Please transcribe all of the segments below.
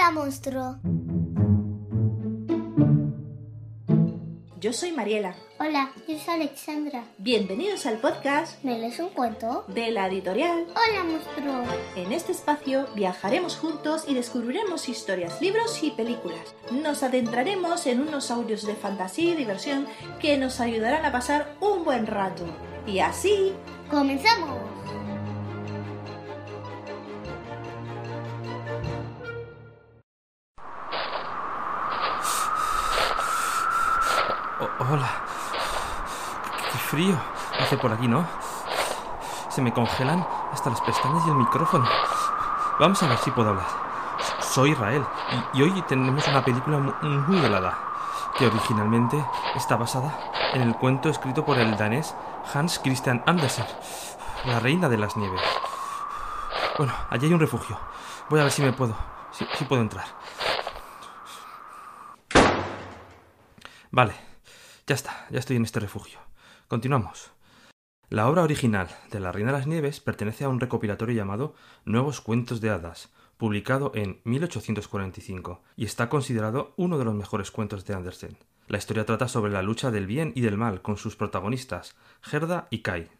Hola, monstruo. Yo soy Mariela. Hola, yo soy Alexandra. Bienvenidos al podcast ¿Me lees un cuento? de la editorial. Hola, monstruo. En este espacio viajaremos juntos y descubriremos historias, libros y películas. Nos adentraremos en unos audios de fantasía y diversión que nos ayudarán a pasar un buen rato. Y así, ¡Comenzamos! Frío hace por aquí, ¿no? Se me congelan hasta las pestañas y el micrófono. Vamos a ver si puedo hablar. Soy Israel y, hoy tenemos una película mu- muy helada que originalmente está basada en el cuento escrito por el danés Hans Christian Andersen, La Reina de las Nieves. Bueno, allí hay un refugio. Voy a ver si me puedo, si puedo entrar. Vale, ya está, ya estoy en este refugio. Continuamos. La obra original de La Reina de las Nieves pertenece a un recopilatorio llamado Nuevos Cuentos de Hadas, publicado en 1845, y está considerado uno de los mejores cuentos de Andersen. La historia trata sobre la lucha del bien y del mal con sus protagonistas, Gerda y Kai.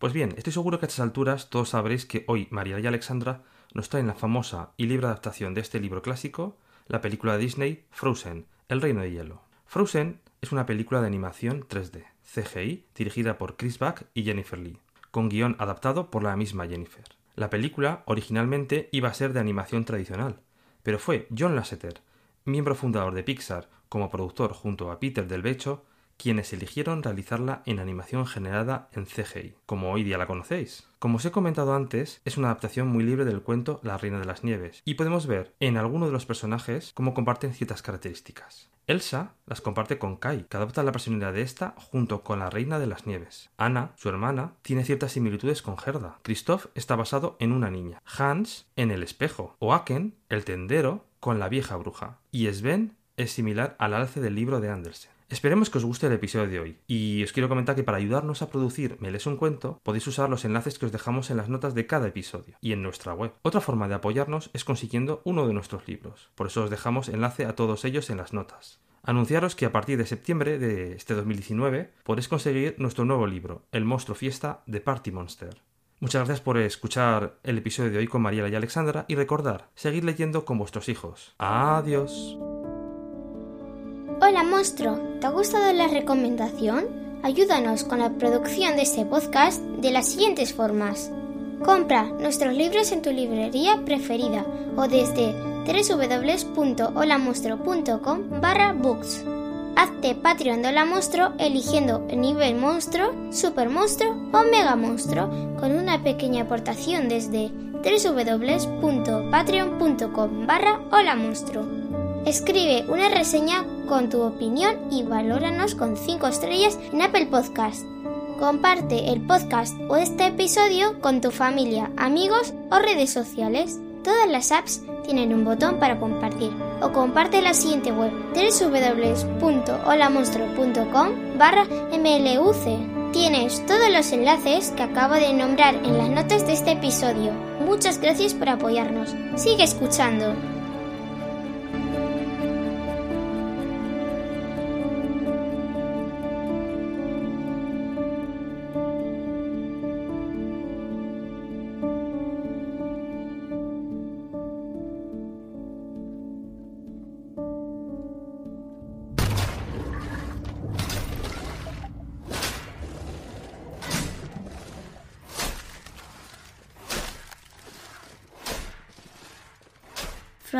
Pues bien, estoy seguro que a estas alturas todos sabréis que hoy María y Alexandra nos traen la famosa y libre adaptación de este libro clásico, la película de Disney Frozen, El Reino de Hielo. Frozen es una película de animación 3D, CGI, dirigida por Chris Buck y Jennifer Lee, con guion adaptado por la misma Jennifer. La película originalmente iba a ser de animación tradicional, pero fue John Lasseter, miembro fundador de Pixar, como productor junto a Peter Del Becho, quienes eligieron realizarla en animación generada en CGI, como hoy día la conocéis. Como os he comentado antes, es una adaptación muy libre del cuento La Reina de las Nieves, y podemos ver en alguno de los personajes cómo comparten ciertas características. Elsa las comparte con Kai, que adopta la personalidad de esta junto con la Reina de las Nieves. Anna, su hermana, tiene ciertas similitudes con Gerda. Christoph está basado en una niña. Hans en el espejo. O Aken, el tendero, con la vieja bruja. Y Sven es similar al alce del libro de Andersen. Esperemos que os guste el episodio de hoy. Y os quiero comentar que para ayudarnos a producir Me lees un cuento, podéis usar los enlaces que os dejamos en las notas de cada episodio y en nuestra web. Otra forma de apoyarnos es consiguiendo uno de nuestros libros. Por eso os dejamos enlace a todos ellos en las notas. Anunciaros que a partir de septiembre de este 2019 podéis conseguir nuestro nuevo libro, El monstruo fiesta de Party Monster. Muchas gracias por escuchar el episodio de hoy con Mariela y Alexandra y recordar, seguid leyendo con vuestros hijos. Adiós. Hola, monstruo. ¿Te ha gustado la recomendación? Ayúdanos con la producción de este podcast de las siguientes formas. Compra nuestros libros en tu librería preferida o desde www.holamonstruo.com barra books. Hazte Patreon de Hola Monstruo eligiendo el nivel monstruo, super monstruo o mega monstruo con una pequeña aportación desde www.patreon.com barra Hola Monstruo. Escribe una reseña con tu opinión y valóranos con 5 estrellas en Apple Podcast. Comparte el podcast o este episodio con tu familia, amigos o redes sociales. Todas las apps tienen un botón para compartir. O comparte la siguiente web www.holamonstruo.com barra mluc. Tienes todos los enlaces que acabo de nombrar en las notas de este episodio. Muchas gracias por apoyarnos. Sigue escuchando.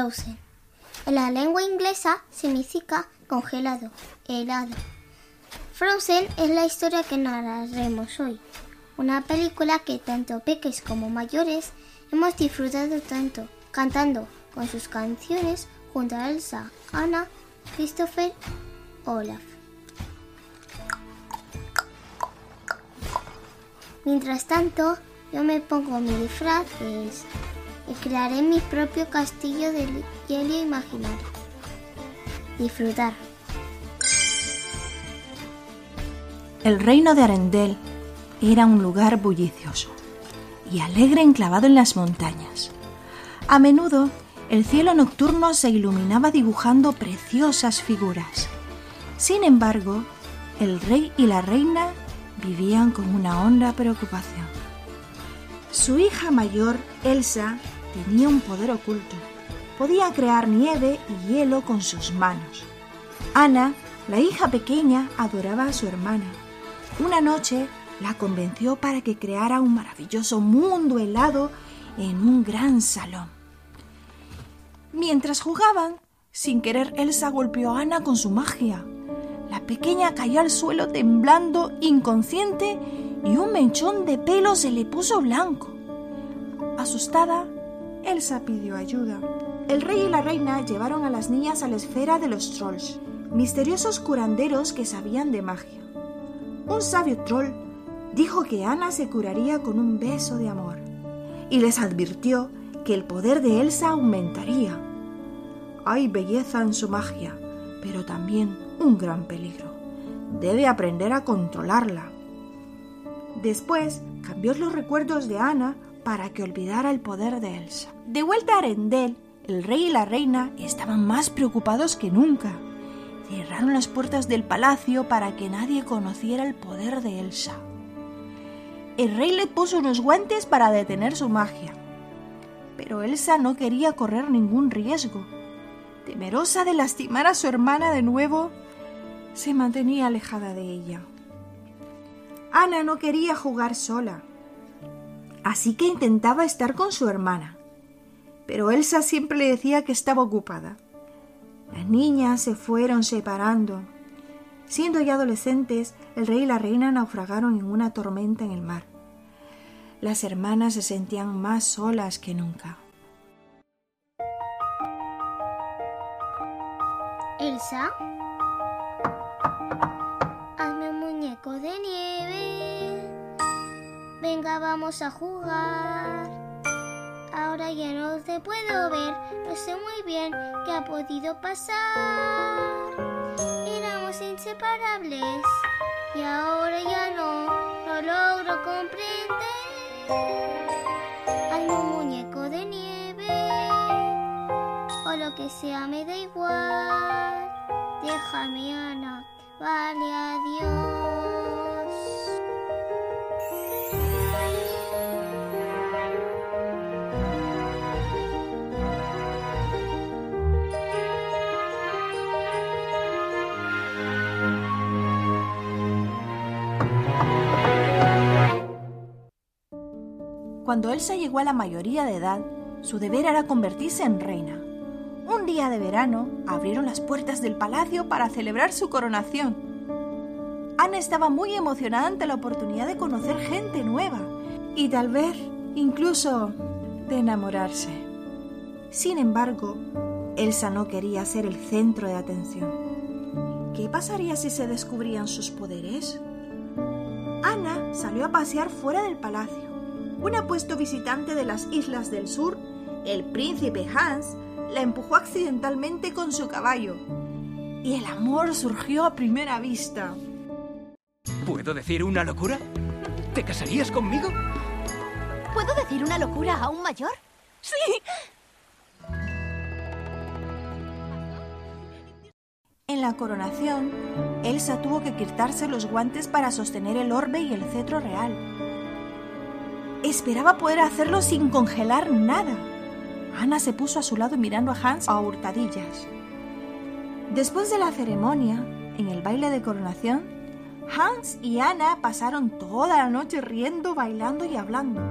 Frozen. En la lengua inglesa significa congelado, helado. Frozen es la historia que narraremos hoy. Una película que tanto peques como mayores hemos disfrutado tanto, cantando con sus canciones junto a Elsa, Anna, Christopher, Olaf. Mientras tanto, yo me pongo mi disfraz es y crearé mi propio castillo de hielo imaginario. Disfrutar. El reino de Arendel era un lugar bullicioso y alegre enclavado en las montañas. A menudo el cielo nocturno se iluminaba dibujando preciosas figuras. Sin embargo, el rey y la reina vivían con una honda preocupación. Su hija mayor, Elsa, tenía un poder oculto. Podía crear nieve y hielo con sus manos. Ana, la hija pequeña, adoraba a su hermana. Una noche la convenció para que creara un maravilloso mundo helado en un gran salón. Mientras jugaban, sin querer Elsa golpeó a Ana con su magia. La pequeña cayó al suelo temblando, inconsciente, y un mechón de pelo se le puso blanco. Asustada, Elsa pidió ayuda. El rey y la reina llevaron a las niñas a la esfera de los trolls, misteriosos curanderos que sabían de magia. Un sabio troll dijo que Ana se curaría con un beso de amor y les advirtió que el poder de Elsa aumentaría. Hay belleza en su magia, pero también un gran peligro. Debe aprender a controlarla. Después cambió los recuerdos de Ana para que olvidara el poder de Elsa. De vuelta a Arendel, el rey y la reina estaban más preocupados que nunca. Cerraron las puertas del palacio para que nadie conociera el poder de Elsa. El rey le puso unos guantes para detener su magia. Pero Elsa no quería correr ningún riesgo. Temerosa de lastimar a su hermana de nuevo, se mantenía alejada de ella. Ana no quería jugar sola, así que intentaba estar con su hermana. Pero Elsa siempre le decía que estaba ocupada. Las niñas se fueron separando Siendo ya adolescentes, el rey y la reina naufragaron en una tormenta en el mar. Las hermanas se sentían más solas que nunca. Elsa, hazme un muñeco de nieve. Venga, vamos a jugar. Ahora ya no te puedo ver, no sé muy bien qué ha podido pasar inseparables y ahora ya no lo logro comprender. Hay muñeco de nieve o lo que sea me da igual. Déjame Ana, vale adiós. Cuando Elsa llegó a la mayoría de edad, su deber era convertirse en reina. Un día de verano abrieron las puertas del palacio para celebrar su coronación. Ana estaba muy emocionada ante la oportunidad de conocer gente nueva y tal vez incluso de enamorarse. Sin embargo, Elsa no quería ser el centro de atención. ¿Qué pasaría si se descubrían sus poderes? Salió a pasear fuera del palacio un apuesto visitante de las islas del sur, el príncipe Hans, la empujó accidentalmente con su caballo. Y el amor surgió a primera vista. ¿Puedo decir una locura? ¿Te casarías conmigo? ¿Puedo decir una locura aún mayor? Sí. En la coronación, Elsa tuvo que quitarse los guantes para sostener el orbe y el cetro real. Esperaba poder hacerlo sin congelar nada. Ana se puso a su lado mirando a Hans a hurtadillas. Después de la ceremonia, en el baile de coronación, Hans y Ana pasaron toda la noche riendo, bailando y hablando.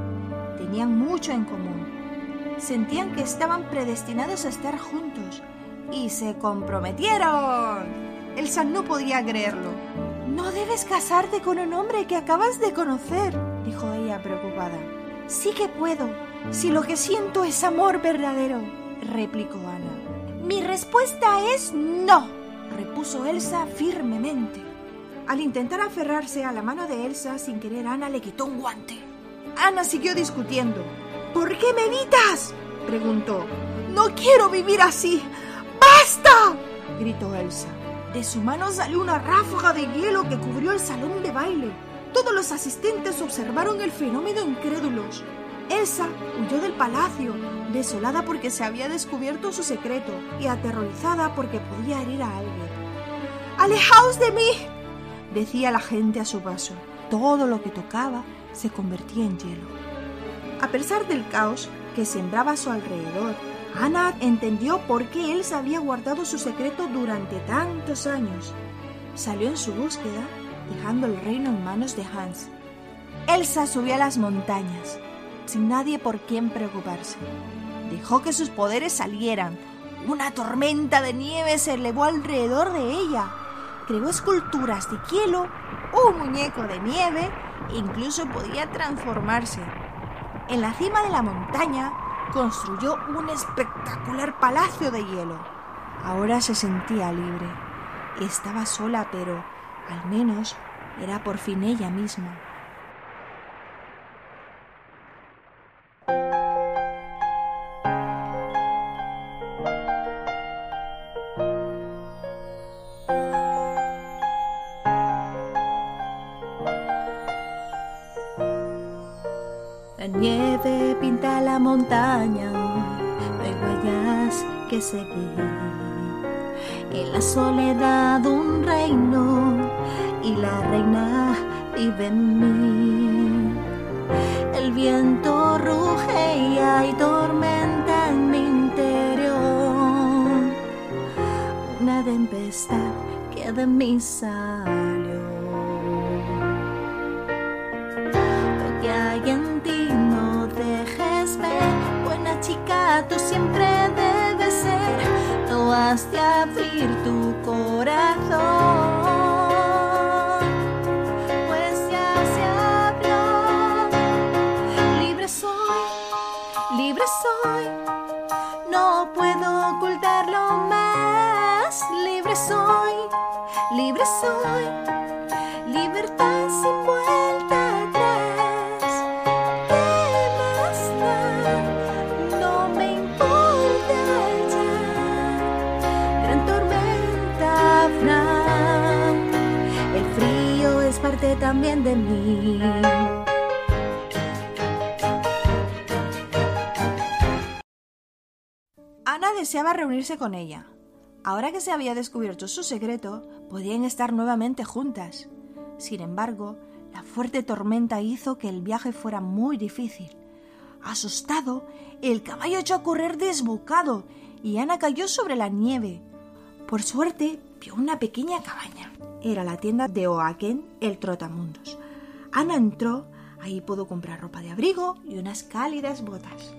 Tenían mucho en común. Sentían que estaban predestinados a estar juntos y se comprometieron. Elsa no podía creerlo. No debes casarte con un hombre que acabas de conocer, dijo ella preocupada. Sí que puedo, si lo que siento es amor verdadero, replicó Ana. Mi respuesta es no, repuso Elsa firmemente. Al intentar aferrarse a la mano de Elsa sin querer, Ana le quitó un guante. Ana siguió discutiendo. ¿Por qué me evitas? preguntó. No quiero vivir así. ¡Basta! gritó Elsa. De su mano salió una ráfaga de hielo que cubrió el salón de baile. Todos los asistentes observaron el fenómeno incrédulos. Elsa huyó del palacio, desolada porque se había descubierto su secreto y aterrorizada porque podía herir a alguien. ¡Alejaos de mí! decía la gente a su paso. Todo lo que tocaba se convertía en hielo. A pesar del caos que sembraba a su alrededor, Ana entendió por qué Elsa había guardado su secreto durante tantos años. Salió en su búsqueda, dejando el reino en manos de Hans. Elsa subió a las montañas, sin nadie por quien preocuparse. Dejó que sus poderes salieran. Una tormenta de nieve se elevó alrededor de ella. Creó esculturas de hielo, un muñeco de nieve e incluso podía transformarse. En la cima de la montaña construyó un espectacular palacio de hielo. Ahora se sentía libre. Estaba sola, pero al menos era por fin ella misma. La nieve pinta la montaña, no hay huellas que seguir. En la soledad un reino y la reina vive en mí. El viento ruge y hay tormenta en mi interior. Una tempestad que de mí salió. Tú siempre debes ser. No has de abrir tu corazón. Pues ya se abrió. Libre soy, libre soy. No puedo ocultarlo más. Libre soy, libre soy. Deseaba reunirse con ella. Ahora que se había descubierto su secreto, podían estar nuevamente juntas. Sin embargo, la fuerte tormenta hizo que el viaje fuera muy difícil. Asustado, el caballo echó a correr desbocado y Ana cayó sobre la nieve. Por suerte, vio una pequeña cabaña. Era la tienda de Oaken, el trotamundos. Ana entró, ahí pudo comprar ropa de abrigo y unas cálidas botas.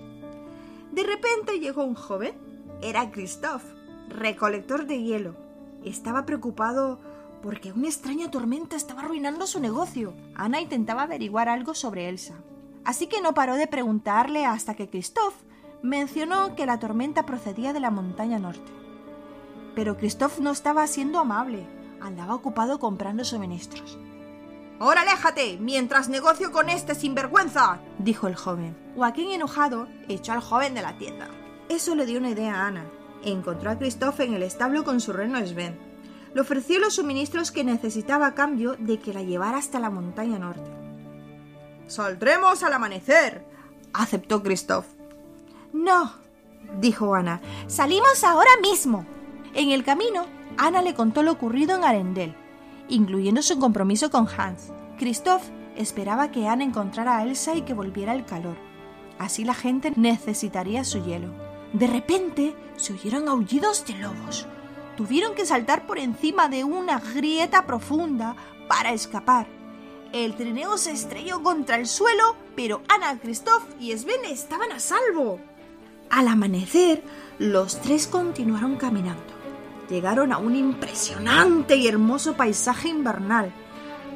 De repente llegó un joven. Era Christoph, recolector de hielo. Estaba preocupado porque una extraña tormenta estaba arruinando su negocio. Ana intentaba averiguar algo sobre Elsa. Así que no paró de preguntarle hasta que Christoph mencionó que la tormenta procedía de la montaña norte. Pero Christoph no estaba siendo amable. Andaba ocupado comprando suministros. Ahora aléjate, mientras negocio con este sinvergüenza, dijo el joven. Joaquín, enojado, echó al joven de la tienda. Eso le dio una idea a Ana. Encontró a Christoph en el establo con su reno Sven. Le ofreció los suministros que necesitaba a cambio de que la llevara hasta la montaña norte. Saldremos al amanecer, aceptó Christoph. No, dijo Ana, salimos ahora mismo. En el camino, Ana le contó lo ocurrido en Arendel, incluyendo su compromiso con Hans. Christoph esperaba que Ana encontrara a Elsa y que volviera el calor. Así la gente necesitaría su hielo. De repente se oyeron aullidos de lobos. Tuvieron que saltar por encima de una grieta profunda para escapar. El trineo se estrelló contra el suelo, pero Ana, Christoph y Sven estaban a salvo. Al amanecer, los tres continuaron caminando. Llegaron a un impresionante y hermoso paisaje invernal.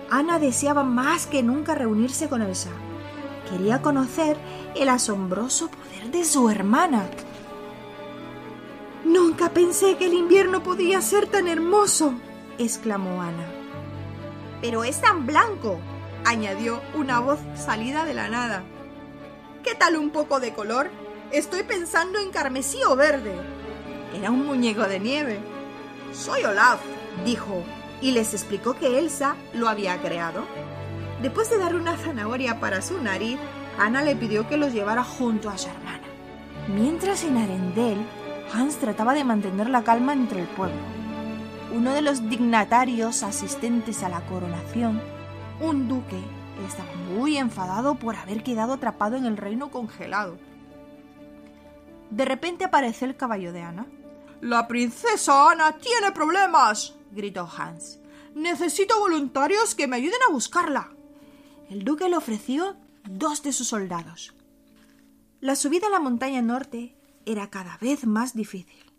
Ana deseaba más que nunca reunirse con Elsa. Quería conocer el asombroso poder de su hermana. Nunca pensé que el invierno podía ser tan hermoso, exclamó Ana. Pero es tan blanco, añadió una voz salida de la nada. ¿Qué tal un poco de color? Estoy pensando en carmesí o verde. Era un muñeco de nieve. Soy Olaf, dijo, y les explicó que Elsa lo había creado. Después de dar una zanahoria para su nariz, Ana le pidió que los llevara junto a su hermana. Mientras en Arendel, Hans trataba de mantener la calma entre el pueblo. Uno de los dignatarios asistentes a la coronación, un duque, estaba muy enfadado por haber quedado atrapado en el reino congelado. De repente apareció el caballo de Ana. La princesa Ana tiene problemas, gritó Hans. Necesito voluntarios que me ayuden a buscarla. El duque le ofreció dos de sus soldados. La subida a la montaña norte era cada vez más difícil.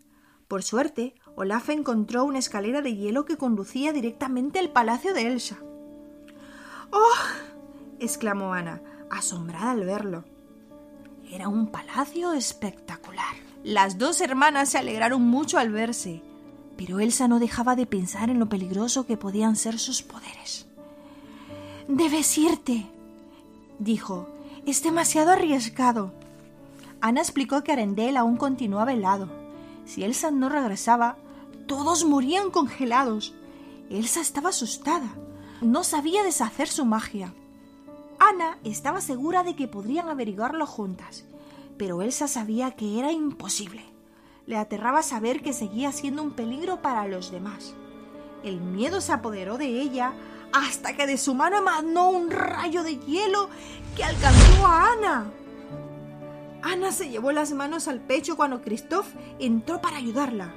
Por suerte, Olaf encontró una escalera de hielo que conducía directamente al palacio de Elsa. ¡Oh! exclamó Ana, asombrada al verlo. Era un palacio espectacular. Las dos hermanas se alegraron mucho al verse, pero Elsa no dejaba de pensar en lo peligroso que podían ser sus poderes. Debes irte, dijo. Es demasiado arriesgado. Ana explicó que Arendelle aún continuaba helado. Si Elsa no regresaba, todos morían congelados. Elsa estaba asustada. No sabía deshacer su magia. Ana estaba segura de que podrían averiguarlo juntas, pero Elsa sabía que era imposible. Le aterraba saber que seguía siendo un peligro para los demás. El miedo se apoderó de ella hasta que de su mano emanó un rayo de hielo que alcanzó a Ana. Ana se llevó las manos al pecho cuando Christoph entró para ayudarla.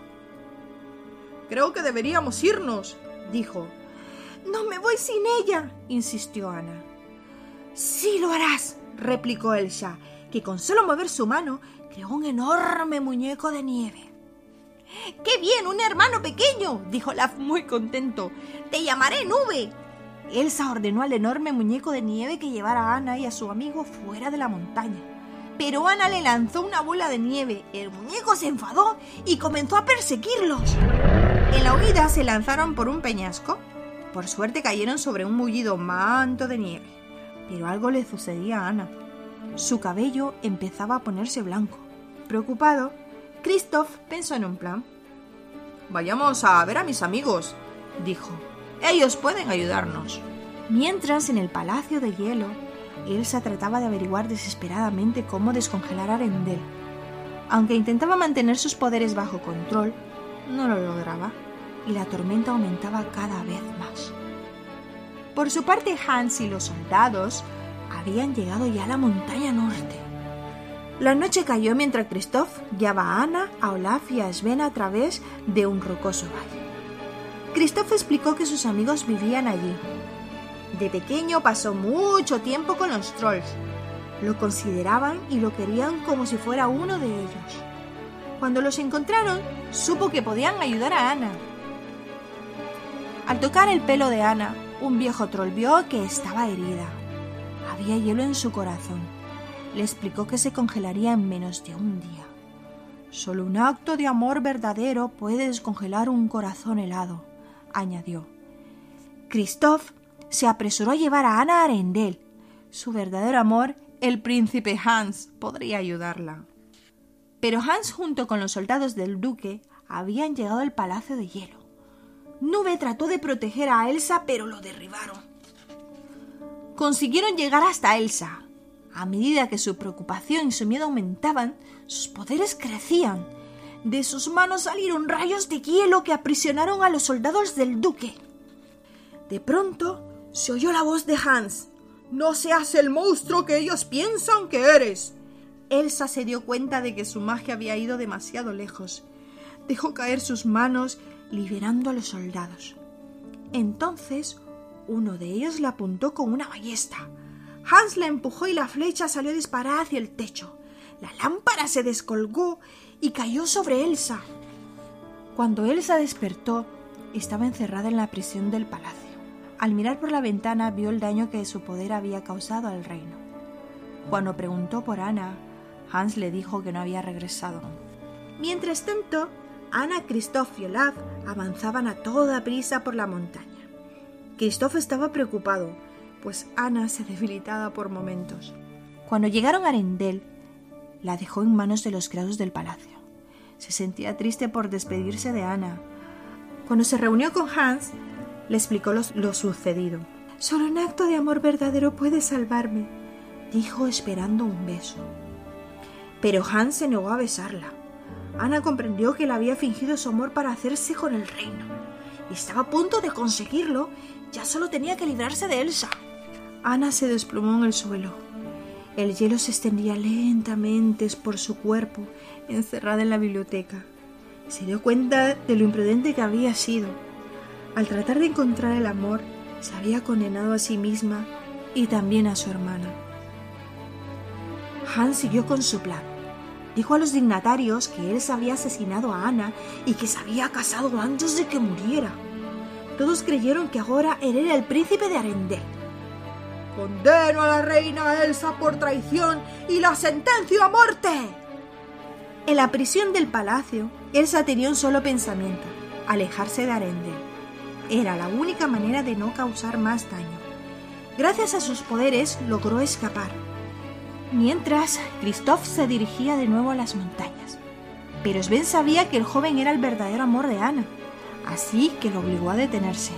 Creo que deberíamos irnos, dijo. No me voy sin ella, insistió Ana. Sí lo harás, replicó Elsa, que con solo mover su mano creó un enorme muñeco de nieve. ¡Qué bien! ¡Un hermano pequeño! dijo Olaf muy contento. Te llamaré Nube. Elsa ordenó al enorme muñeco de nieve que llevara a Ana y a su amigo fuera de la montaña. Pero Ana le lanzó una bola de nieve. El muñeco se enfadó y comenzó a perseguirlos. En la huida se lanzaron por un peñasco. Por suerte cayeron sobre un mullido manto de nieve. Pero algo le sucedía a Ana. Su cabello empezaba a ponerse blanco. Preocupado, Christoph pensó en un plan. Vayamos a ver a mis amigos, dijo. Ellos pueden ayudarnos. Mientras en el palacio de hielo, Elsa trataba de averiguar desesperadamente cómo descongelar a Arendelle. Aunque intentaba mantener sus poderes bajo control, no lo lograba y la tormenta aumentaba cada vez más. Por su parte, Hans y los soldados habían llegado ya a la montaña norte. La noche cayó mientras Christoph guiaba a Ana, a Olaf y a Sven a través de un rocoso valle. Christoph explicó que sus amigos vivían allí. De pequeño pasó mucho tiempo con los trolls. Lo consideraban y lo querían como si fuera uno de ellos. Cuando los encontraron, supo que podían ayudar a Ana. Al tocar el pelo de Ana, un viejo troll vio que estaba herida. Había hielo en su corazón. Le explicó que se congelaría en menos de un día. Solo un acto de amor verdadero puede descongelar un corazón helado, añadió. Christoph se apresuró a llevar a Ana a Arendel. Su verdadero amor, el príncipe Hans, podría ayudarla. Pero Hans junto con los soldados del duque habían llegado al palacio de hielo. Nube trató de proteger a Elsa, pero lo derribaron. Consiguieron llegar hasta Elsa. A medida que su preocupación y su miedo aumentaban, sus poderes crecían. De sus manos salieron rayos de hielo que aprisionaron a los soldados del duque. De pronto se oyó la voz de Hans. No seas el monstruo que ellos piensan que eres. Elsa se dio cuenta de que su magia había ido demasiado lejos. Dejó caer sus manos liberando a los soldados. Entonces uno de ellos le apuntó con una ballesta. Hans la empujó y la flecha salió disparada hacia el techo. La lámpara se descolgó y cayó sobre Elsa. Cuando Elsa despertó, estaba encerrada en la prisión del palacio. Al mirar por la ventana vio el daño que su poder había causado al reino. Cuando preguntó por Ana, Hans le dijo que no había regresado. Mientras tanto, Ana, Christoph y Olaf avanzaban a toda prisa por la montaña. Christoph estaba preocupado, pues Ana se debilitaba por momentos. Cuando llegaron a Arendel, la dejó en manos de los criados del palacio. Se sentía triste por despedirse de Ana. Cuando se reunió con Hans, le explicó lo, sucedido. Solo un acto de amor verdadero puede salvarme. dijo esperando un beso. Pero Hans se negó a besarla. Ana comprendió que él había fingido su amor para hacerse con el reino. Y estaba a punto de conseguirlo. Ya solo tenía que librarse de Elsa. Ana se desplomó en el suelo. El hielo se extendía lentamente por su cuerpo, encerrada en la biblioteca. Se dio cuenta de lo imprudente que había sido. Al tratar de encontrar el amor, se había condenado a sí misma y también a su hermana. Hans siguió con su plan. Dijo a los dignatarios que él se había asesinado a Ana y que se había casado antes de que muriera. Todos creyeron que ahora él era el príncipe de Arendelle. Condeno a la reina Elsa por traición y la sentencio a muerte. En la prisión del palacio, Elsa tenía un solo pensamiento, alejarse de Arendelle. Era la única manera de no causar más daño. Gracias a sus poderes logró escapar. Mientras, Christoph se dirigía de nuevo a las montañas. Pero Sven sabía que el joven era el verdadero amor de Ana, así que lo obligó a detenerse.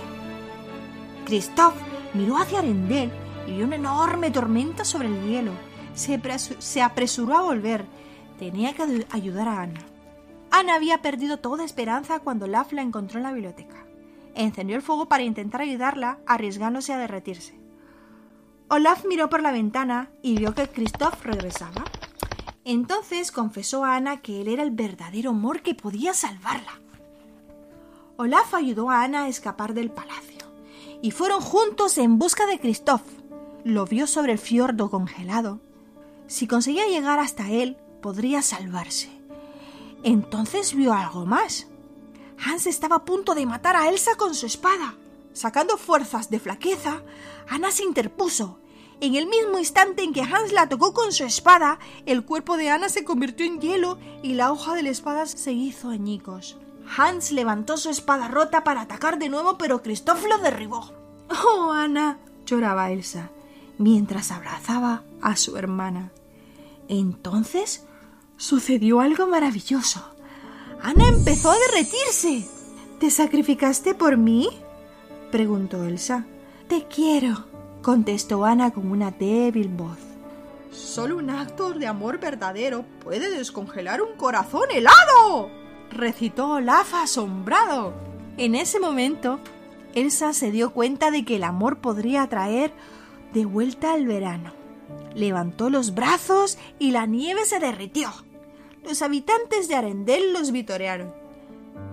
Christoph miró hacia Arendelle y vio una enorme tormenta sobre el hielo. Se, se apresuró a volver. Tenía que ayudar a Ana. Ana había perdido toda esperanza cuando Laf la encontró en la biblioteca. Encendió el fuego para intentar ayudarla, arriesgándose a derretirse. Olaf miró por la ventana y vio que Christoph regresaba. Entonces confesó a Ana que él era el verdadero amor que podía salvarla. Olaf ayudó a Ana a escapar del palacio y fueron juntos en busca de Christoph. Lo vio sobre el fiordo congelado. Si conseguía llegar hasta él, podría salvarse. Entonces vio algo más. Hans estaba a punto de matar a Elsa con su espada. Sacando fuerzas de flaqueza, Ana se interpuso. En el mismo instante en que Hans la tocó con su espada, el cuerpo de Ana se convirtió en hielo y la hoja de la espada se hizo añicos. Hans levantó su espada rota para atacar de nuevo, pero Christoph lo derribó. ¡Oh, Ana! lloraba Elsa, mientras abrazaba a su hermana. Entonces sucedió algo maravilloso. Ana empezó a derretirse. ¿Te sacrificaste por mí? preguntó Elsa. Te quiero, contestó Ana con una débil voz. Solo un acto de amor verdadero puede descongelar un corazón helado, recitó Olaf asombrado. En ese momento, Elsa se dio cuenta de que el amor podría traer de vuelta al verano. Levantó los brazos y la nieve se derritió. Los habitantes de Arendelle los vitorearon.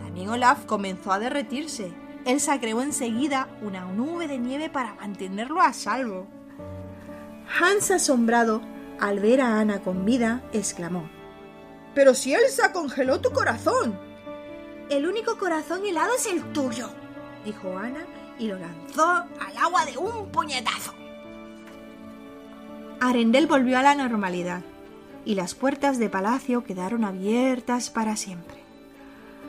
También Olaf comenzó a derretirse. Elsa creó enseguida una nube de nieve para mantenerlo a salvo. Hans, asombrado al ver a Ana con vida, exclamó: Pero si Elsa congeló tu corazón. El único corazón helado es el tuyo, dijo Ana y lo lanzó al agua de un puñetazo. Arendelle volvió a la normalidad y las puertas de palacio quedaron abiertas para siempre.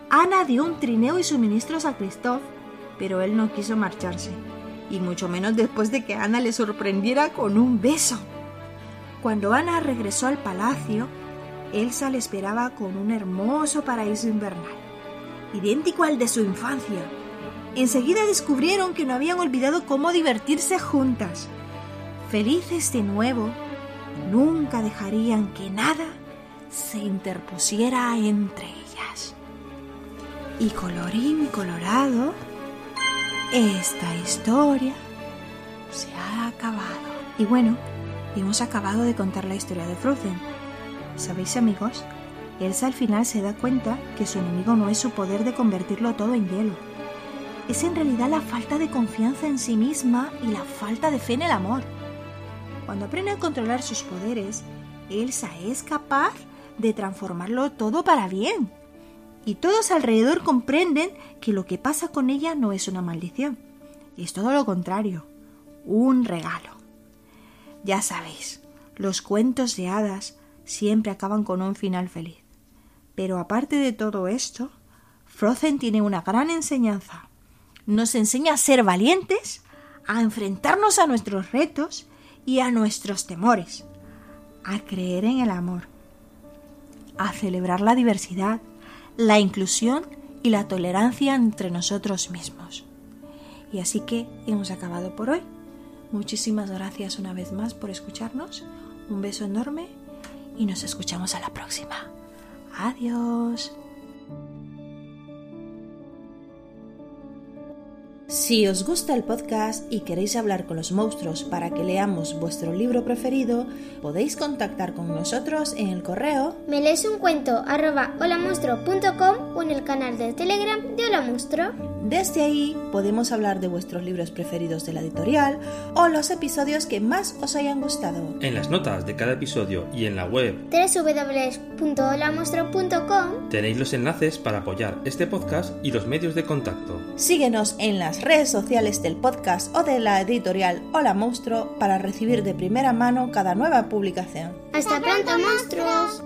Ana dio un trineo y suministros a Christoph, pero él no quiso marcharse, y mucho menos después de que Ana le sorprendiera con un beso. Cuando Ana regresó al palacio, Elsa le esperaba con un hermoso paraíso invernal, idéntico al de su infancia. Enseguida descubrieron que no habían olvidado cómo divertirse juntas. Felices de nuevo, nunca dejarían que nada se interpusiera entre ellas. Y colorín colorado, esta historia se ha acabado. Y bueno, hemos acabado de contar la historia de Frozen. ¿Sabéis amigos? Elsa al final se da cuenta que su enemigo no es su poder de convertirlo todo en hielo. Es en realidad la falta de confianza en sí misma y la falta de fe en el amor. Cuando aprende a controlar sus poderes, Elsa es capaz de transformarlo todo para bien. Y todos alrededor comprenden que lo que pasa con ella no es una maldición, es todo lo contrario, un regalo. Ya sabéis, los cuentos de hadas siempre acaban con un final feliz. Pero aparte de todo esto, Frozen tiene una gran enseñanza. Nos enseña a ser valientes, a enfrentarnos a nuestros retos y a nuestros temores, a creer en el amor, a celebrar la diversidad, la inclusión y la tolerancia entre nosotros mismos. Y así que hemos acabado por hoy. Muchísimas gracias una vez más por escucharnos. Un beso enorme y nos escuchamos a la próxima. Adiós. Si os gusta el podcast y queréis hablar con los monstruos para que leamos vuestro libro preferido, podéis contactar con nosotros en el correo Me lees un cuento arroba o en el canal de Telegram de Hola Monstruo. Desde ahí podemos hablar de vuestros libros preferidos de la editorial o los episodios que más os hayan gustado. En las notas de cada episodio y en la web www.holamonstruo.com tenéis los enlaces para apoyar este podcast y los medios de contacto. Síguenos en las redes sociales del podcast o de la editorial Hola Monstruo para recibir de primera mano cada nueva publicación. ¡Hasta pronto, monstruos!